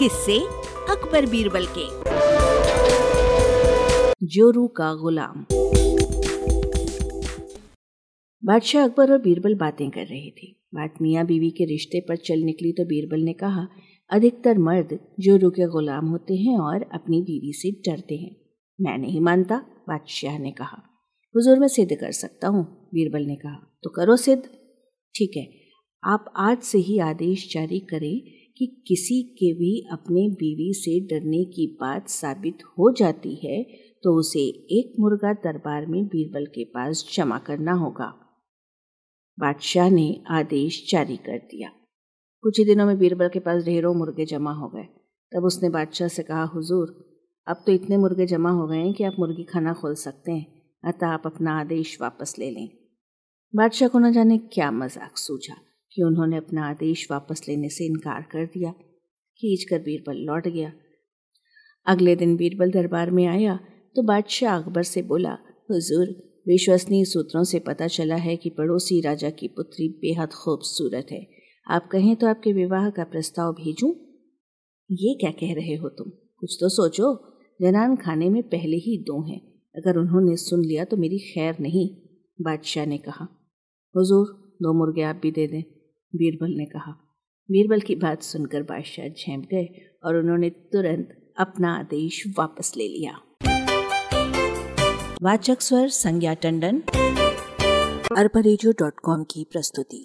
किससे अकबर बीरबल के। जोरू का गुलाम। बादशाह अकबर और बीरबल बातें कर रहे थे। बात मियाँ बीवी के रिश्ते पर चल निकली तो बीरबल ने कहा, अधिकतर मर्द जोरू के गुलाम होते हैं और अपनी बीवी से डरते हैं। मैं नहीं मानता, बादशाह ने कहा। हुजूर, मैं सिद्ध कर सकता हूँ, बीरबल ने कहा। तो करो सिद्ध। ठीक है, आप आज से ही आदेश जारी करें कि किसी के भी अपने बीवी से डरने की बात साबित हो जाती है तो उसे एक मुर्गा दरबार में बीरबल के पास जमा करना होगा। बादशाह ने आदेश जारी कर दिया। कुछ ही दिनों में बीरबल के पास ढेरों मुर्गे जमा हो गए। तब उसने बादशाह से कहा, हुजूर, अब तो इतने मुर्गे जमा हो गए हैं कि आप मुर्गी खाना खोल सकते हैं। अतः आप अपना आदेश वापस ले लें। बादशाह को न जाने क्या मज़ाक सूझा। कि उन्होंने अपना आदेश वापस लेने से इनकार कर दिया। खींच कर बीरबल लौट गया। अगले दिन बीरबल दरबार में आया तो बादशाह अकबर से बोला, हुजूर, विश्वसनीय सूत्रों से पता चला है कि पड़ोसी राजा की पुत्री बेहद खूबसूरत है। आप कहें तो आपके विवाह का प्रस्ताव भेजूं? ये क्या कह रहे हो तुम? कुछ तो सोचो। जनान खाने में पहले ही दो हैं। अगर उन्होंने सुन लिया तो मेरी खैर नहीं, बादशाह ने कहा। हुजूर, दो मुर्गे आप भी दे दें। बीरबल ने कहा। बीरबल की बात सुनकर बादशाह झेप गए और उन्होंने तुरंत अपना आदेश वापस ले लिया। वाचक स्वर संज्ञा टंडन अरबरेजियो डॉट कॉम की प्रस्तुति।